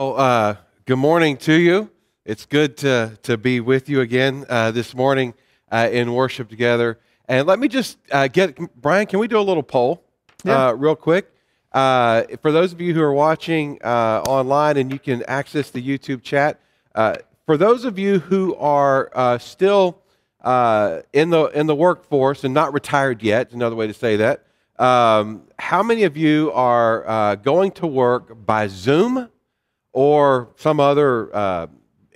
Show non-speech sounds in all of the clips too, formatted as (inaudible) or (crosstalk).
Well, uh, good morning to you. It's good to, to be with you again uh, this morning uh, in worship together. And let me just uh, get, Brian, can we do a little poll Yeah. uh, real quick? Uh, for those of you who are watching uh, online and you can access the YouTube chat, uh, for those of you who are uh, still uh, in, the, in the workforce and not retired yet, another way to say that, um, how many of you are uh, going to work by Zoom or some other uh,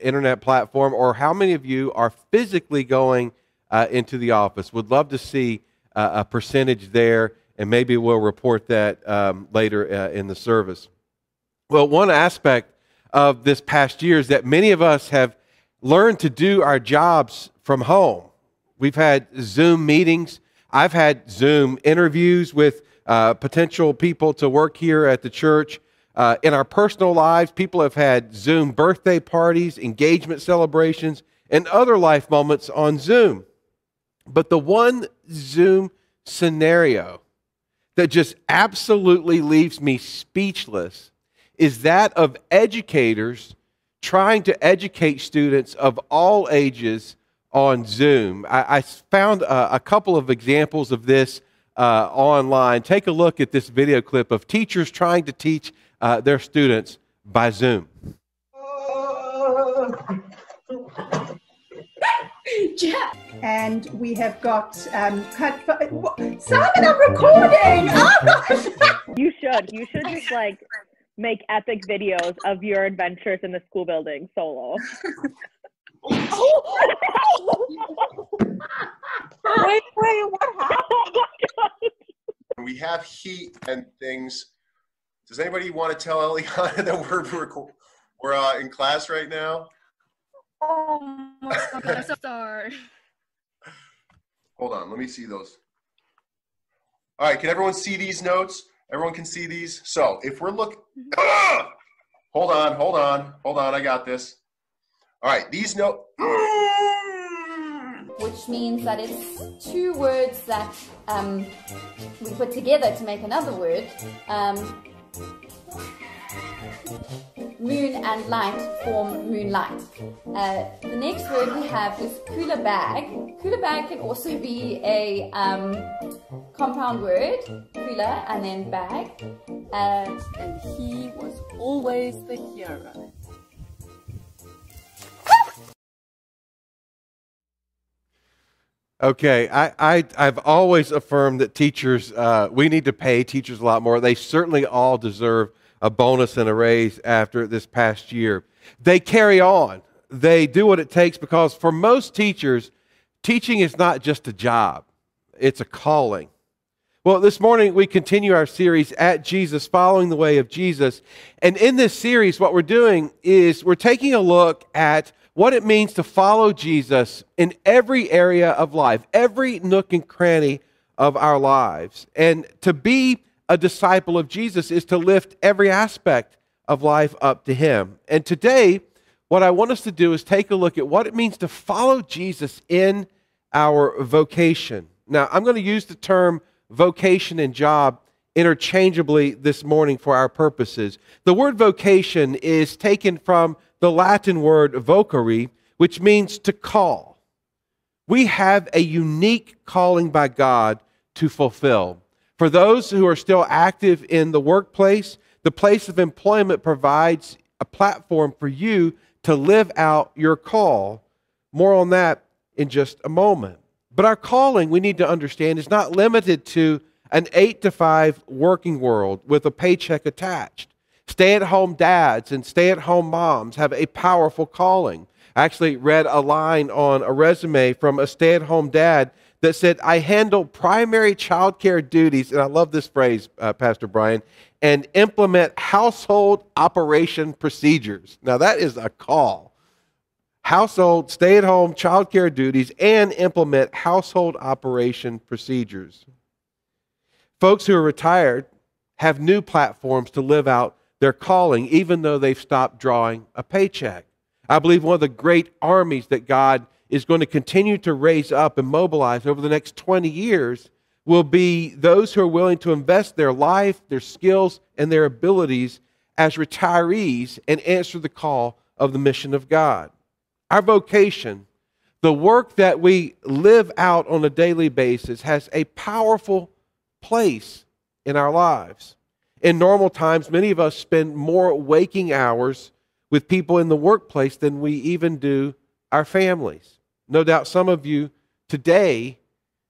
internet platform, or how many of you are physically going uh, into the office? Would love to see uh, a percentage there, and maybe we'll report that um, later uh, in the service. Well, one aspect of this past year is that many of us have learned to do our jobs from home. We've had Zoom meetings. I've had Zoom interviews with uh, potential people to work here at the church. Uh, in our personal lives, people have had Zoom birthday parties, engagement celebrations, and other life moments on Zoom. But the one Zoom scenario that just absolutely leaves me speechless is that of educators trying to educate students of all ages on Zoom. I, I found a, a couple of examples of this uh, online. Take a look at this video clip of teachers trying to teach uh, their students by Zoom. Jeff. (laughs) And we have got um, cut. what- Simon, I'm recording. Oh, (laughs) You should. You should just like make epic videos of your adventures in the school building solo. (laughs) Wait, wait, what happened? My god. we have heat and things. Does anybody want to tell Eliana (laughs) that we're we're, we're uh, in class right now? Oh my (laughs) god. I'm sorry. Hold on, let me see those. All right, can everyone see these notes? Everyone can see these. So if we're looking, (coughs) hold on, hold on, hold on. I got this. All right, these notes. (coughs) which means that it's two words that um, we put together to make another word. Um, moon and light form moonlight. Uh, the next word we have is cooler bag. Cooler bag can also be a um, compound word, cooler and then bag. Uh, And he was always the hero. Okay, I, I, I've always affirmed that teachers, uh, we need to pay teachers a lot more. They certainly all deserve a bonus and a raise after this past year. They carry on, they do what it takes because for most teachers, teaching is not just a job, it's a calling. Well, this morning we continue our series at Jesus, following the way of Jesus. And in this series, what we're doing is we're taking a look at what it means to follow Jesus in every area of life, every nook and cranny of our lives. And to be a disciple of Jesus is to lift every aspect of life up to Him. And today, what I want us to do is take a look at what it means to follow Jesus in our vocation. Now, I'm going to use the term vocation and job interchangeably this morning for our purposes. The word vocation is taken from the Latin word vocare, which means to call. We have a unique calling by God to fulfill. For those who are still active in the workplace, the place of employment provides a platform for you to live out your call. More on that in just a moment. But our calling, we need to understand, is not limited to an eight to five working world with a paycheck attached. Stay at home dads and stay at home moms have a powerful calling. I actually read a line on a resume from a stay at home dad that said, I handle primary child care duties, and I love this phrase, uh, Pastor Brian, and implement household operation procedures. Now, that is a call household, stay at home, child care duties, and implement household operation procedures. Folks who are retired have new platforms to live out their calling, even though they've stopped drawing a paycheck. I believe one of the great armies that God is going to continue to raise up and mobilize over the next 20 years will be those who are willing to invest their life, their skills, and their abilities as retirees and answer the call of the mission of God. Our vocation, the work that we live out on a daily basis, has a powerful place in our lives. In normal times, many of us spend more waking hours with people in the workplace than we even do our families. No doubt some of you today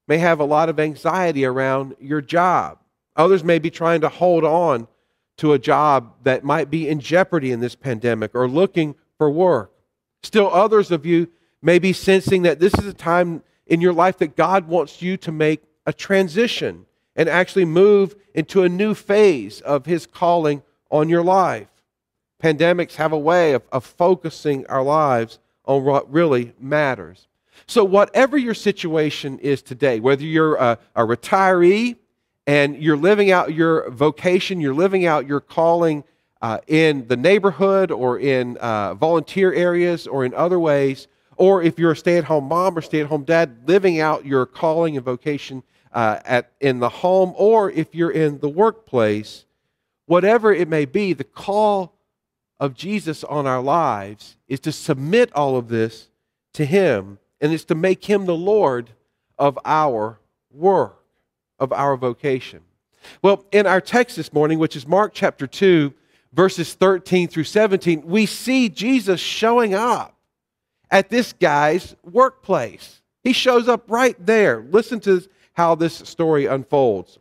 may have a lot of anxiety around your job. Others may be trying to hold on to a job that might be in jeopardy in this pandemic or looking for work. Still, others of you may be sensing that this is a time in your life that God wants you to make a transition and actually move into a new phase of His calling on your life. Pandemics have a way of, of focusing our lives on what really matters. So, whatever your situation is today, whether you're a, a retiree and you're living out your vocation, you're living out your calling uh, in the neighborhood or in uh, volunteer areas or in other ways, or if you're a stay at home mom or stay at home dad, living out your calling and vocation uh, at, in the home, or if you're in the workplace, whatever it may be, the call of Jesus on our lives is to submit all of this to Him, and it's to make Him the Lord of our work, of our vocation. Well, in our text this morning, which is Mark chapter 2, verses 13 through 17, we see Jesus showing up at this guy's workplace. He shows up right there. Listen to how this story unfolds.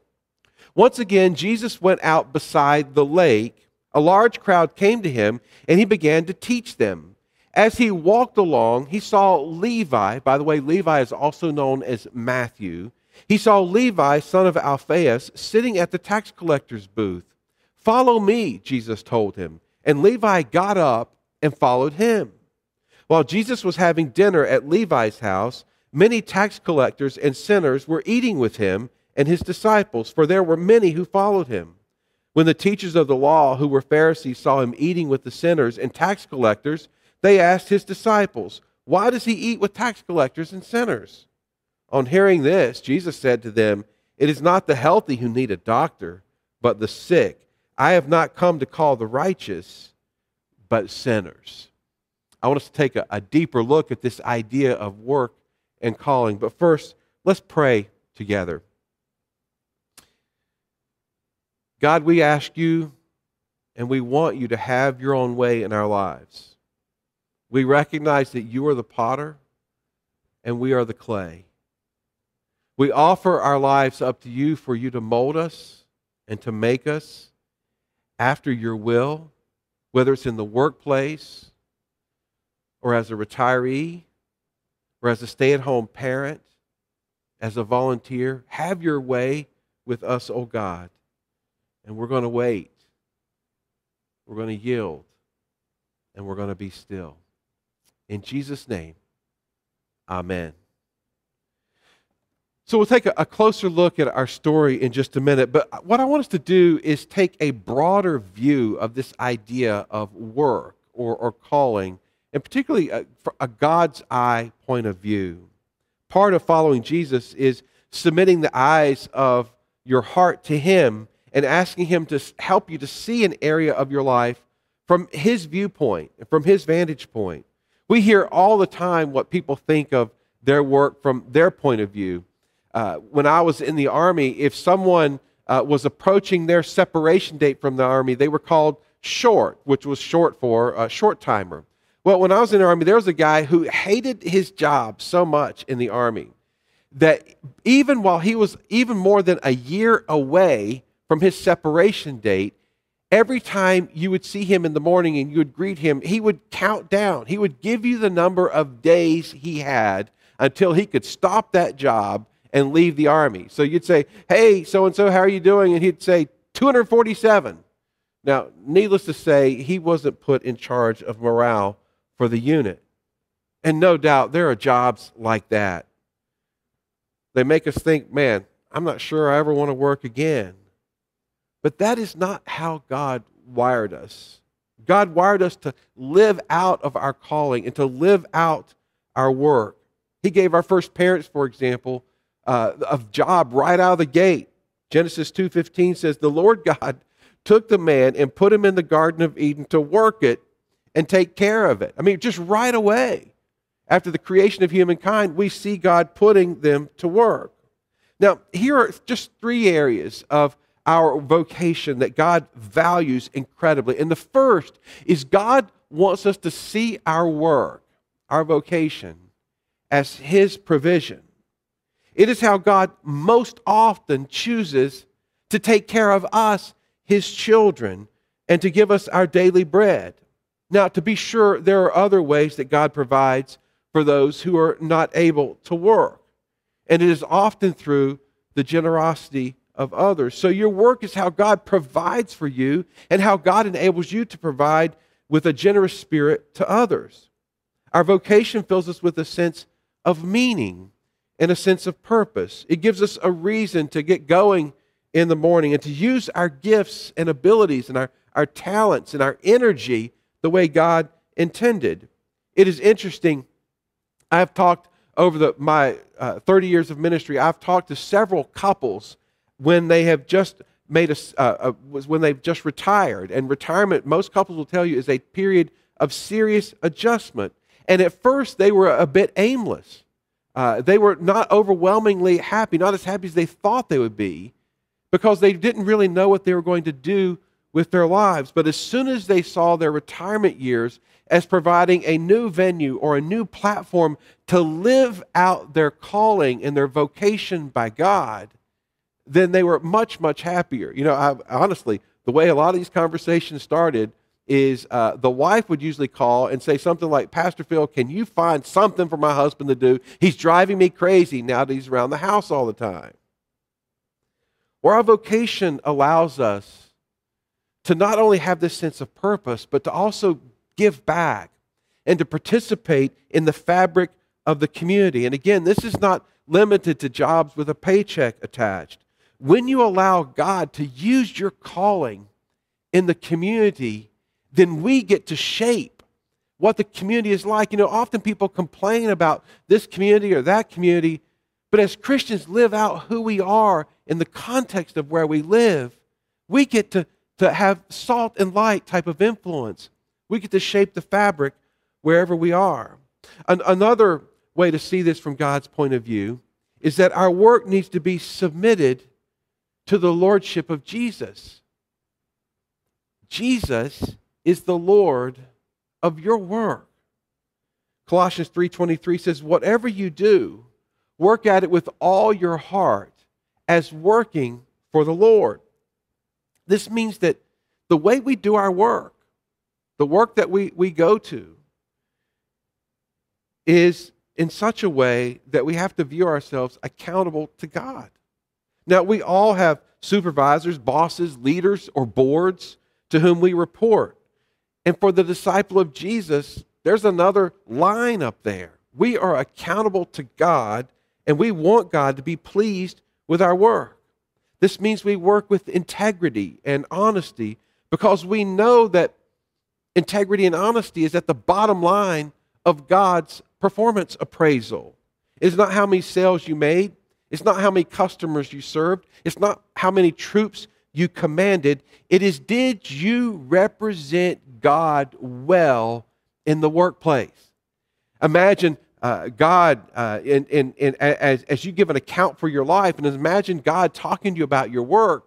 Once again, Jesus went out beside the lake. A large crowd came to him, and he began to teach them. As he walked along, he saw Levi. By the way, Levi is also known as Matthew. He saw Levi, son of Alphaeus, sitting at the tax collector's booth. Follow me, Jesus told him. And Levi got up and followed him. While Jesus was having dinner at Levi's house, many tax collectors and sinners were eating with him and his disciples, for there were many who followed him. When the teachers of the law, who were Pharisees, saw him eating with the sinners and tax collectors, they asked his disciples, Why does he eat with tax collectors and sinners? On hearing this, Jesus said to them, It is not the healthy who need a doctor, but the sick. I have not come to call the righteous, but sinners. I want us to take a, a deeper look at this idea of work and calling. But first, let's pray together. God, we ask you and we want you to have your own way in our lives. We recognize that you are the potter and we are the clay. We offer our lives up to you for you to mold us and to make us after your will, whether it's in the workplace or as a retiree or as a stay at home parent, as a volunteer. Have your way with us, O oh God. And we're going to wait. We're going to yield. And we're going to be still. In Jesus' name, amen. So we'll take a, closer look at our story in just a minute. But what I want us to do is take a broader view of this idea of work or, or calling, and particularly a, a God's eye point of view. Part of following Jesus is submitting the eyes of your heart to Him and asking Him to help you to see an area of your life from His viewpoint, from His vantage point. We hear all the time what people think of their work from their point of view. Uh, when I was in the Army, if someone uh, was approaching their separation date from the Army, they were called short, which was short for a short timer. Well, when I was in the Army, there was a guy who hated his job so much in the Army that even while he was even more than a year away from his separation date, every time you would see him in the morning and you would greet him, he would count down. He would give you the number of days he had until he could stop that job and leave the army. So you'd say, Hey, so and so, how are you doing? And he'd say, 247. Now, needless to say, he wasn't put in charge of morale for the unit. And no doubt there are jobs like that. They make us think, man, I'm not sure I ever want to work again. But that is not how God wired us. God wired us to live out of our calling and to live out our work. He gave our first parents, for example, uh, a job right out of the gate. Genesis 2:15 says, "The Lord (laughs) God took the man and put him in the Garden of Eden to work it and take care of it. I mean, just right away after the creation of humankind, we see God putting them to work. Now, here are just three areas of our vocation that God values incredibly. And the first is God wants us to see our work, our vocation, as His provision. It is how God most often chooses to take care of us, His children, and to give us our daily bread. Now, to be sure, there are other ways that God provides for those who are not able to work. And it is often through the generosity of others. So your work is how God provides for you and how God enables you to provide with a generous spirit to others. Our vocation fills us with a sense of meaning and a sense of purpose. It gives us a reason to get going in the morning and to use our gifts and abilities and our, our talents and our energy the way God intended. It is interesting. I've talked over the, my uh, 30 years of ministry, I've talked to several couples when they have just made a, uh, a, when they've just retired. And retirement, most couples will tell you, is a period of serious adjustment. And at first, they were a bit aimless. Uh, they were not overwhelmingly happy, not as happy as they thought they would be, because they didn't really know what they were going to do with their lives. But as soon as they saw their retirement years as providing a new venue or a new platform to live out their calling and their vocation by God, then they were much, much happier. You know, I, honestly, the way a lot of these conversations started is uh, the wife would usually call and say something like, Pastor Phil, can you find something for my husband to do? He's driving me crazy now that he's around the house all the time. Where our vocation allows us to not only have this sense of purpose, but to also give back and to participate in the fabric of the community. And again, this is not limited to jobs with a paycheck attached. When you allow God to use your calling in the community, then we get to shape what the community is like. You know, often people complain about this community or that community, but as Christians live out who we are in the context of where we live, we get to, to have salt and light type of influence. We get to shape the fabric wherever we are. An- another way to see this from God's point of view is that our work needs to be submitted to the lordship of Jesus. Jesus is the Lord of your work. Colossians 3:23 says whatever you do work at it with all your heart as working for the Lord. This means that the way we do our work, the work that we, we go to, is in such a way that we have to view ourselves accountable to God. Now, we all have supervisors, bosses, leaders, or boards to whom we report. And for the disciple of Jesus, there's another line up there. We are accountable to God, and we want God to be pleased with our work. This means we work with integrity and honesty because we know that integrity and honesty is at the bottom line of God's performance appraisal. It's not how many sales you made, it's not how many customers you served, it's not how many troops you commanded. It is did you represent God well in the workplace? Imagine uh, God uh, in, in, in, as, as you give an account for your life, and imagine God talking to you about your work.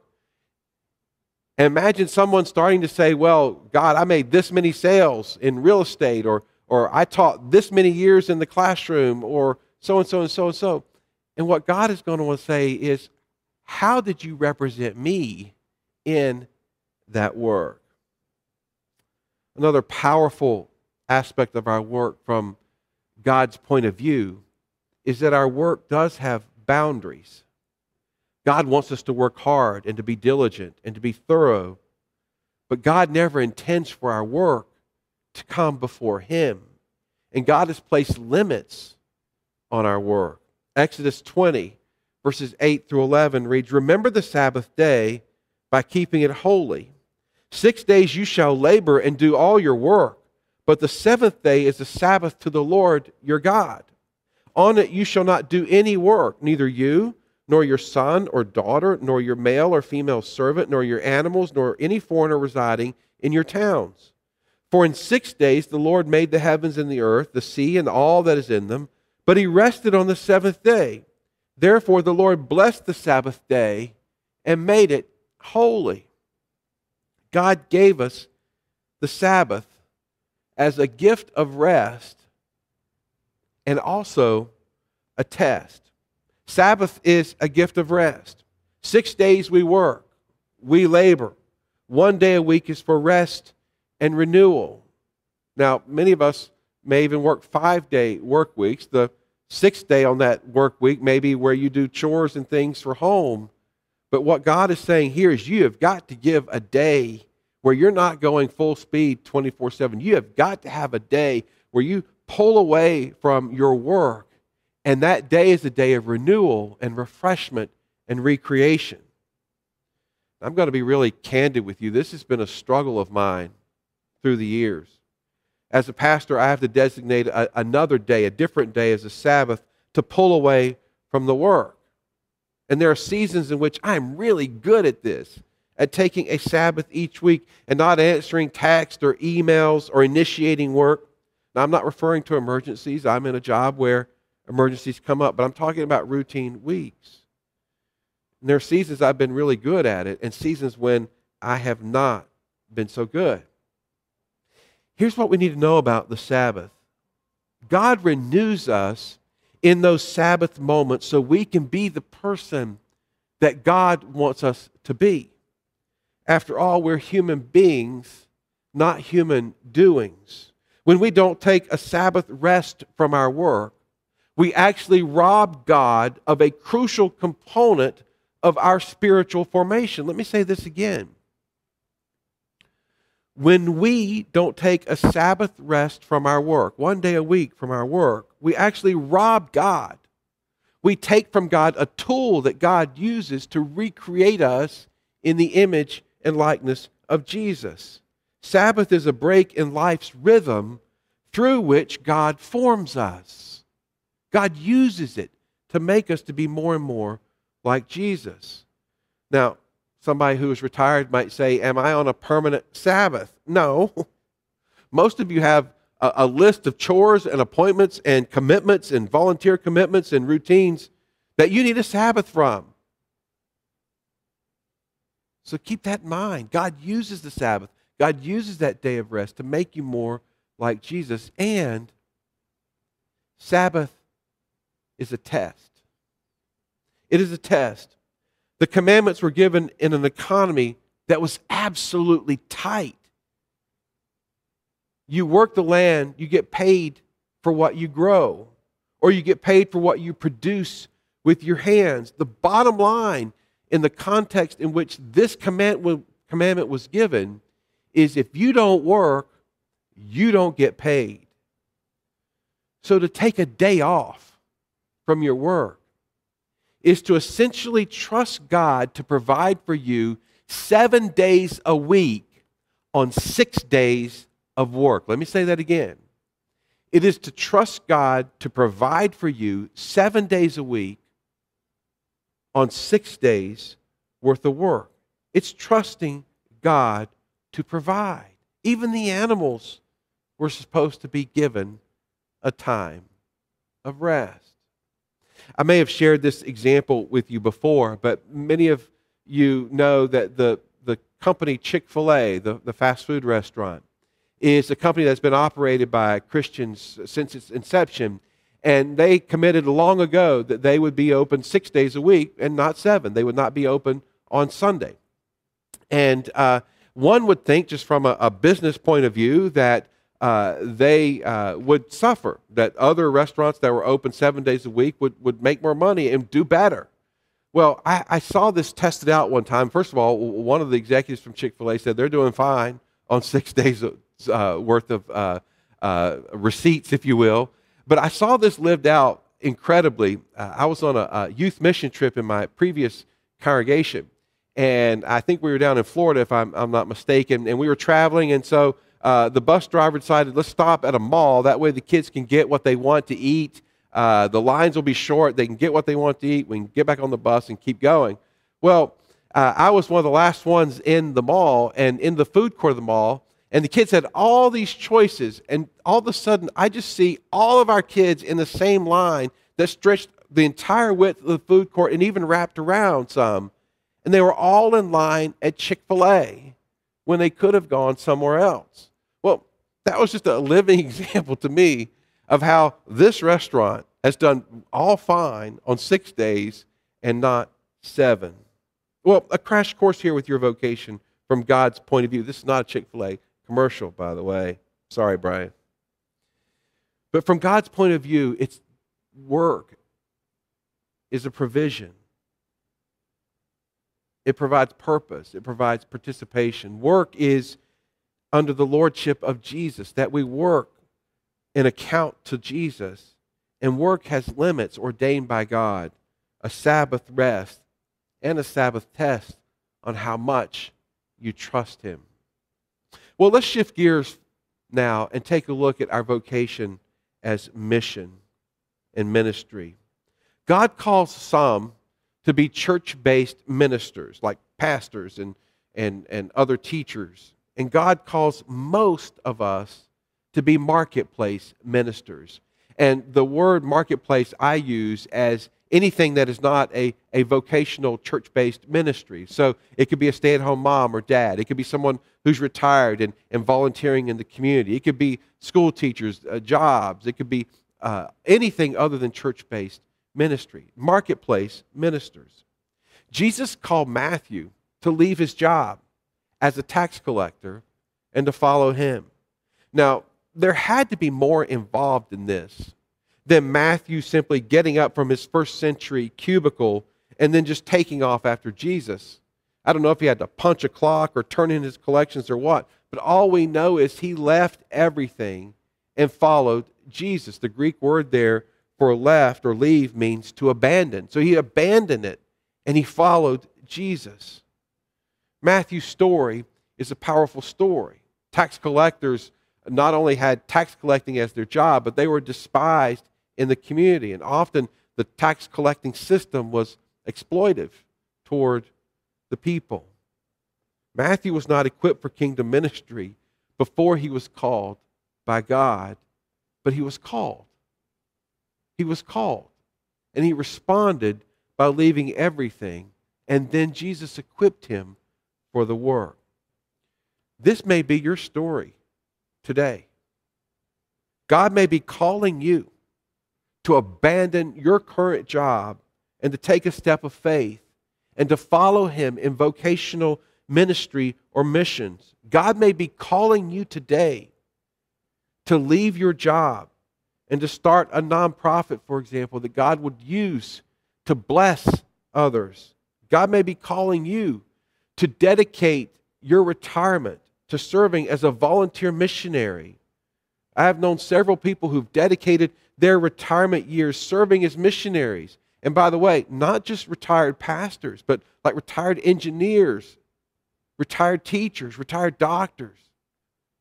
And imagine someone starting to say, Well, God, I made this many sales in real estate, or, or I taught this many years in the classroom, or so and so and so and so. And what God is going to want to say is, How did you represent me in that work? Another powerful aspect of our work from God's point of view is that our work does have boundaries. God wants us to work hard and to be diligent and to be thorough, but God never intends for our work to come before Him. And God has placed limits on our work. Exodus 20, verses 8 through 11 reads Remember the Sabbath day by keeping it holy. Six days you shall labor and do all your work, but the seventh day is the Sabbath to the Lord your God. On it you shall not do any work, neither you, nor your son or daughter, nor your male or female servant, nor your animals, nor any foreigner residing in your towns. For in six days the Lord made the heavens and the earth, the sea, and all that is in them, but he rested on the seventh day. Therefore the Lord blessed the Sabbath day and made it holy. God gave us the Sabbath as a gift of rest and also a test. Sabbath is a gift of rest. Six days we work, we labor. One day a week is for rest and renewal. Now, many of us may even work five day work weeks. The sixth day on that work week may be where you do chores and things for home. But what God is saying here is you have got to give a day where you're not going full speed 24 7. You have got to have a day where you pull away from your work, and that day is a day of renewal and refreshment and recreation. I'm going to be really candid with you. This has been a struggle of mine through the years. As a pastor, I have to designate a, another day, a different day as a Sabbath to pull away from the work. And there are seasons in which I'm really good at this, at taking a Sabbath each week and not answering texts or emails or initiating work. Now, I'm not referring to emergencies. I'm in a job where emergencies come up, but I'm talking about routine weeks. And there are seasons I've been really good at it and seasons when I have not been so good. Here's what we need to know about the Sabbath God renews us in those Sabbath moments so we can be the person that God wants us to be. After all, we're human beings, not human doings. When we don't take a Sabbath rest from our work, we actually rob God of a crucial component of our spiritual formation. Let me say this again. When we don't take a Sabbath rest from our work, one day a week from our work, we actually rob God. We take from God a tool that God uses to recreate us in the image and likeness of Jesus. Sabbath is a break in life's rhythm through which God forms us. God uses it to make us to be more and more like Jesus. Now, Somebody who is retired might say, Am I on a permanent Sabbath? No. (laughs) Most of you have a, a, list of chores and appointments and commitments and volunteer commitments and routines that you need a Sabbath from. So keep that in mind. God uses the Sabbath, God uses that day of rest to make you more like Jesus. And Sabbath is a test. It is a test. The commandments were given in an economy that was absolutely tight. You work the land, you get paid for what you grow, or you get paid for what you produce with your hands. The bottom line in the context in which this command, commandment was given is if you don't work, you don't get paid. So to take a day off from your work is to essentially trust God to provide for you seven days a week on six days of work. Let me say that again. It is to trust God to provide for you seven days a week on six days worth of work. It's trusting God to provide. Even the animals were supposed to be given a time of rest. I may have shared this example with you before, but many of you know that the, the company Chick fil A, the, the fast food restaurant, is a company that's been operated by Christians since its inception. And they committed long ago that they would be open six days a week and not seven. They would not be open on Sunday. And uh, one would think, just from a, a business point of view, that uh, they uh, would suffer, that other restaurants that were open seven days a week would, would make more money and do better. Well, I, I saw this tested out one time. First of all, one of the executives from Chick fil A said they're doing fine on six (laughs) days uh, worth of uh, uh, receipts, if you will. But I saw this lived out incredibly. Uh, I was on a, a youth mission trip in my previous congregation and I think we were down in Florida, if I'm, I'm, not mistaken, and we were traveling, and so uh, the bus driver decided, let's stop at a mall. That way the kids can get what they want to eat Uh, the lines will be short. They can get what they want to eat. We can get back on the bus and keep going. Well, uh, I was one of the last ones in the mall and in the food court of the mall, and the kids had all these choices. And all of a sudden, I just see all of our kids in the same line that stretched the entire width of the food court and even wrapped around some. And they were all in line at Chick fil A when they could have gone somewhere else. Well, that was just a living (laughs) example to me of how this restaurant has done all fine on six days and not seven. Well, a crash course here with your vocation from God's point of view. This is not a Chick fil A commercial, by the way. Sorry, Brian. But from God's point of view, it's work is a provision. It provides purpose, it provides participation. Work is under the lordship of Jesus, that we work in account to Jesus. And work has limits ordained by God a Sabbath rest and a Sabbath test on how much you trust Him. Well, let's shift gears now and take a look at our vocation as mission and ministry. God calls some to be church based ministers, like pastors and, and, and other teachers. And God calls most of us to be marketplace ministers. And the word marketplace I use as anything that is not a, a vocational church based ministry. So it could be a stay at home mom or dad. It could be someone who's retired and, and volunteering in the community. It could be school teachers, uh, jobs. It could be uh, anything other than church based ministry, marketplace ministers. Jesus called Matthew to leave his job as a tax collector and to follow him. Now, there had to be more involved in this than Matthew simply getting up from his first century cubicle and then just taking off after Jesus. I don't know if he had to punch a clock or turn in his collections or what, but all we know is he left everything and followed Jesus. The Greek word there for left or leave means to abandon. So he abandoned it and he followed Jesus. Matthew's story is a powerful story. Tax collectors not only had tax collecting as their job, but they were despised in the community. And often the tax collecting system was exploitive toward the people. Matthew was not equipped for kingdom ministry before he was called by God, but he was called. He was called. And he responded by leaving everything. And then Jesus equipped him for the work. This may be your story today. God may be calling you to abandon your current job and to take a step of faith and to follow Him in vocational ministry or missions. God may be calling you today to leave your job and to start a nonprofit, for example, that God would use to bless others. God may be calling you to dedicate your retirement to serving as a volunteer missionary. I have known several people who've dedicated their retirement years serving as missionaries. And by the way, not just retired pastors, but like retired engineers, retired teachers, retired doctors.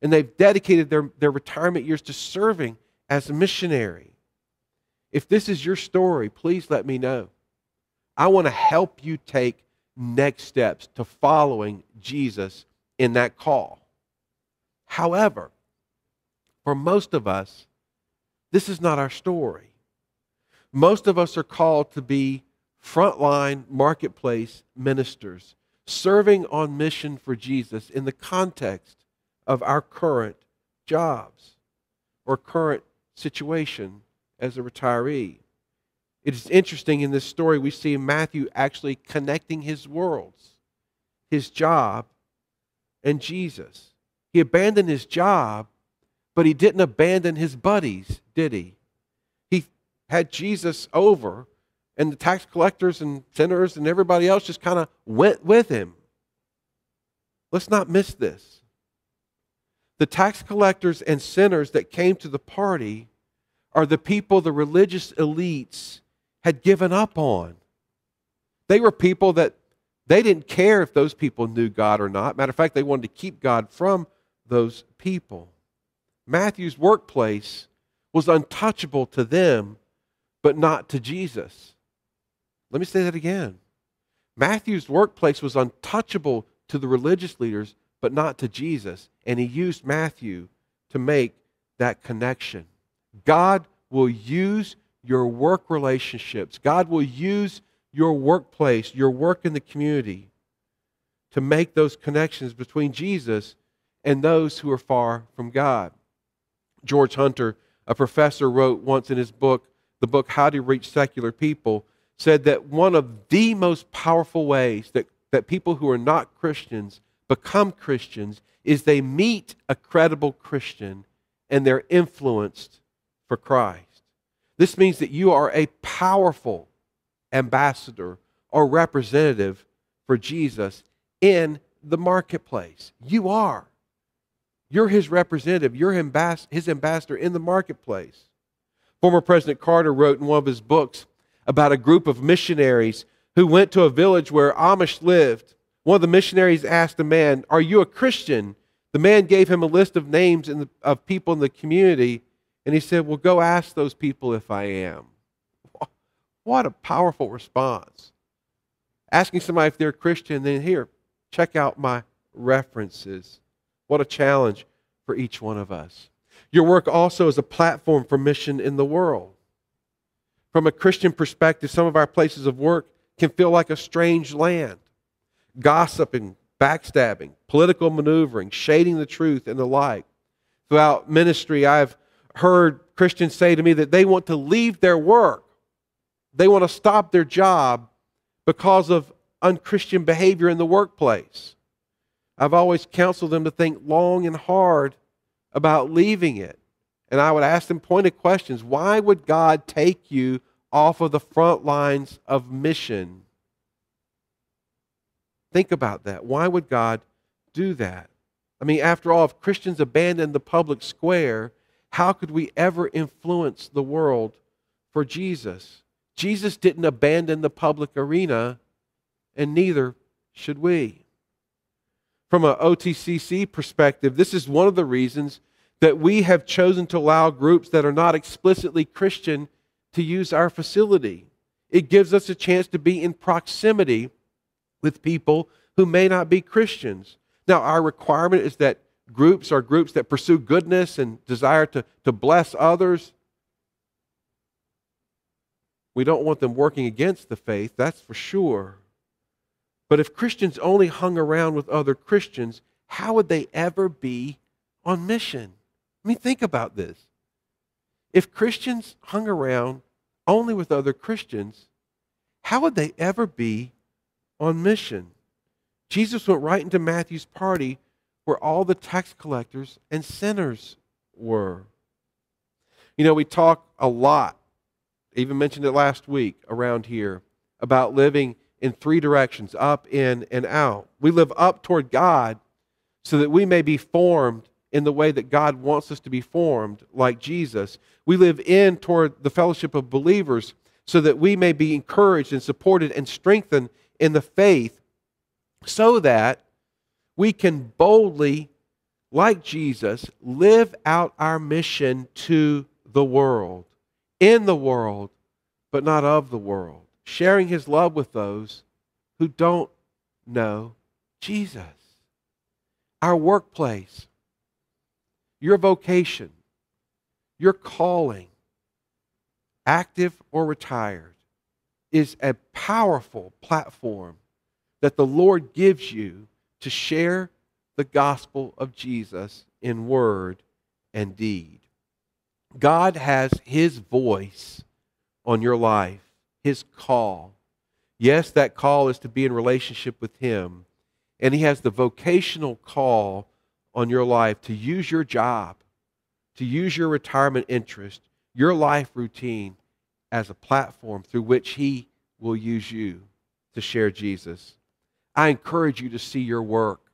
And they've dedicated their, their retirement years to serving as a missionary. If this is your story, please let me know. I want to help you take next steps to following Jesus in that call. However, for most of us, this is not our story. Most of us are called to be frontline marketplace ministers, serving on mission for Jesus in the context of our current jobs or current situation as a retiree. It is interesting in this story, we see Matthew actually connecting his worlds, his job, and Jesus. He abandoned his job, but he didn't abandon his buddies, did he? He had Jesus over, and the tax collectors and sinners and everybody else just kind of went with him. Let's not miss this the tax collectors and sinners that came to the party are the people the religious elites had given up on. They were people that they didn't care if those people knew God or not. Matter of fact, they wanted to keep God from those people. Matthew's workplace was untouchable to them, but not to Jesus. Let me say that again. Matthew's workplace was untouchable to the religious leaders, but not to Jesus. And he used Matthew to make that connection. God will use your work relationships, God will use your workplace, your work in the community to make those connections between Jesus and those who are far from God. George Hunter, a professor, wrote once in his book, the book How to Reach Secular People, said that one of the most powerful ways that, that people who are not Christians become Christians is they meet a credible Christian and they're influenced for Christ. This means that you are a powerful ambassador or representative for Jesus in the marketplace. You are. You're his representative, you're his ambassador in the marketplace. Former President Carter wrote in one of his books about a group of missionaries who went to a village where Amish lived. One of the missionaries asked a man, Are you a Christian? The man gave him a list of names the, of people in the community, and he said, Well, go ask those people if I am. (laughs) What a powerful response. Asking somebody if they're Christian, then here, check out my references. What a challenge for each one of us. Your work also is a platform for mission in the world. From a Christian perspective, some of our places of work can feel like a strange land. Gossiping, backstabbing, political maneuvering, shading the truth, and the like. Throughout ministry, I've heard Christians say to me that they want to leave their work, they want to stop their job because of unchristian behavior in the workplace. I've always counseled them to think long and hard about leaving it. And I would ask them pointed questions. Why would God take you off of the front lines of mission? Think about that. Why would God do that? I mean, after all, if Christians abandon the public square, how could we ever influence the world for Jesus? Jesus didn't abandon the public arena, and neither should we. From an OTCC perspective, this is one of the reasons that we have chosen to allow groups that are not explicitly Christian to use our facility. It gives us a chance to be in proximity with people who may not be Christians. Now, our requirement is that groups are groups that pursue goodness and desire to, to bless others. We don't want them working against the faith, that's for sure. But if Christians only hung around with other Christians, how would they ever be on mission? I mean, think about this. If Christians hung around only with other Christians, how would they ever be on mission? Jesus went right into Matthew's party where all the tax collectors and sinners were. You know, we talk a lot, even mentioned it last week around here, about living in three directions up, in, and out. We live up toward God so that we may be formed in the way that God wants us to be formed, like Jesus. We live in toward the fellowship of believers so that we may be encouraged and supported and strengthened in the faith so that we can boldly, like Jesus, live out our mission to the world, in the world, but not of the world, sharing his love with those who don't know Jesus. Our workplace, your vocation, your calling, active or retired, is a powerful platform that the Lord gives you to share the gospel of Jesus in word and deed. God has His voice on your life, His call. Yes, that call is to be in relationship with Him. And He has the vocational call on your life to use your job, to use your retirement interest, your life routine as a platform through which He will use you to share Jesus. I encourage you to see your work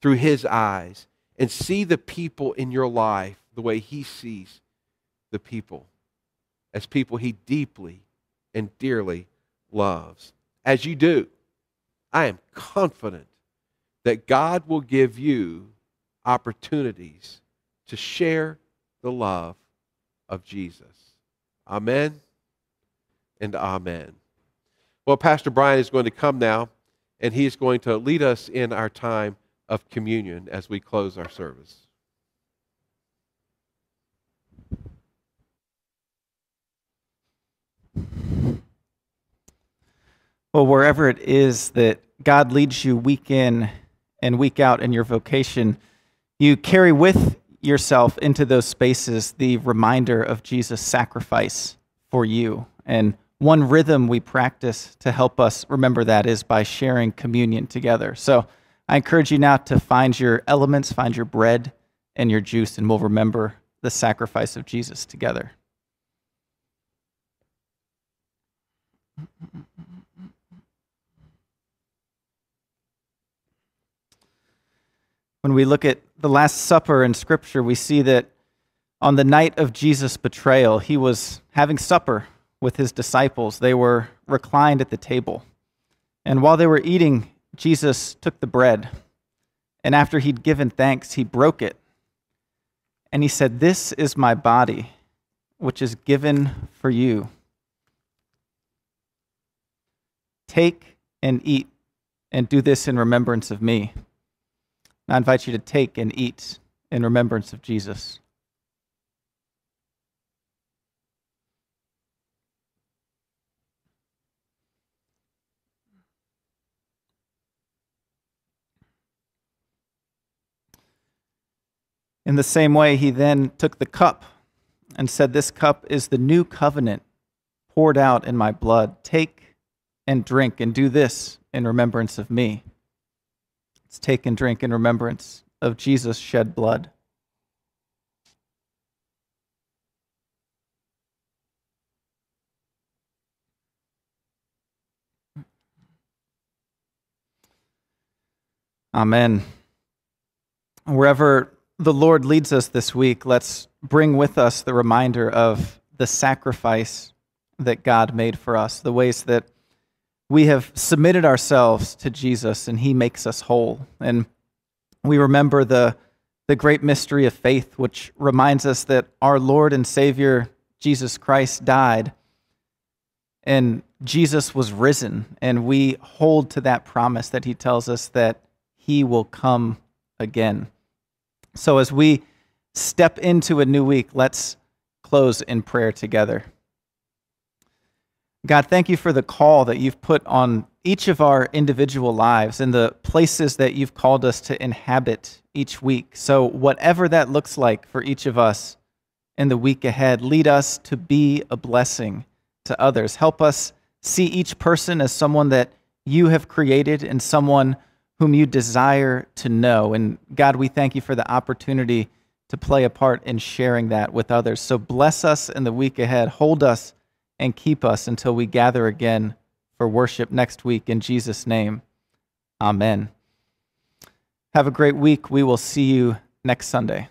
through His eyes and see the people in your life the way He sees the people as people He deeply and dearly loves. As you do, I am confident that God will give you opportunities to share the love of Jesus. Amen. and amen. Well, Pastor Brian is going to come now, and he is going to lead us in our time of communion as we close our service. Well, wherever it is that God leads you week in and week out in your vocation, you carry with yourself into those spaces the reminder of Jesus' sacrifice for you. And one rhythm we practice to help us remember that is by sharing communion together. So I encourage you now to find your elements, find your bread and your juice, and we'll remember the sacrifice of Jesus together. When we look at the Last Supper in Scripture, we see that on the night of Jesus' betrayal, he was having supper with his disciples. They were reclined at the table. And while they were eating, Jesus took the bread. And after he'd given thanks, he broke it. And he said, This is my body, which is given for you. Take and eat, and do this in remembrance of me. I invite you to take and eat in remembrance of Jesus. In the same way, he then took the cup and said, This cup is the new covenant poured out in my blood. Take and drink and do this in remembrance of me. Let's take and drink in remembrance of Jesus' shed blood. Amen. Wherever the Lord leads us this week, let's bring with us the reminder of the sacrifice that God made for us, the ways that we have submitted ourselves to Jesus and he makes us whole. And we remember the, the great mystery of faith, which reminds us that our Lord and Savior, Jesus Christ, died and Jesus was risen. And we hold to that promise that he tells us that he will come again. So as we step into a new week, let's close in prayer together. God, thank you for the call that you've put on each of our individual lives and the places that you've called us to inhabit each week. So, whatever that looks like for each of us in the week ahead, lead us to be a blessing to others. Help us see each person as someone that you have created and someone whom you desire to know. And God, we thank you for the opportunity to play a part in sharing that with others. So bless us in the week ahead. Hold us and keep us until we gather again for worship next week. In Jesus' name, amen. Have a great week. We will see you next Sunday.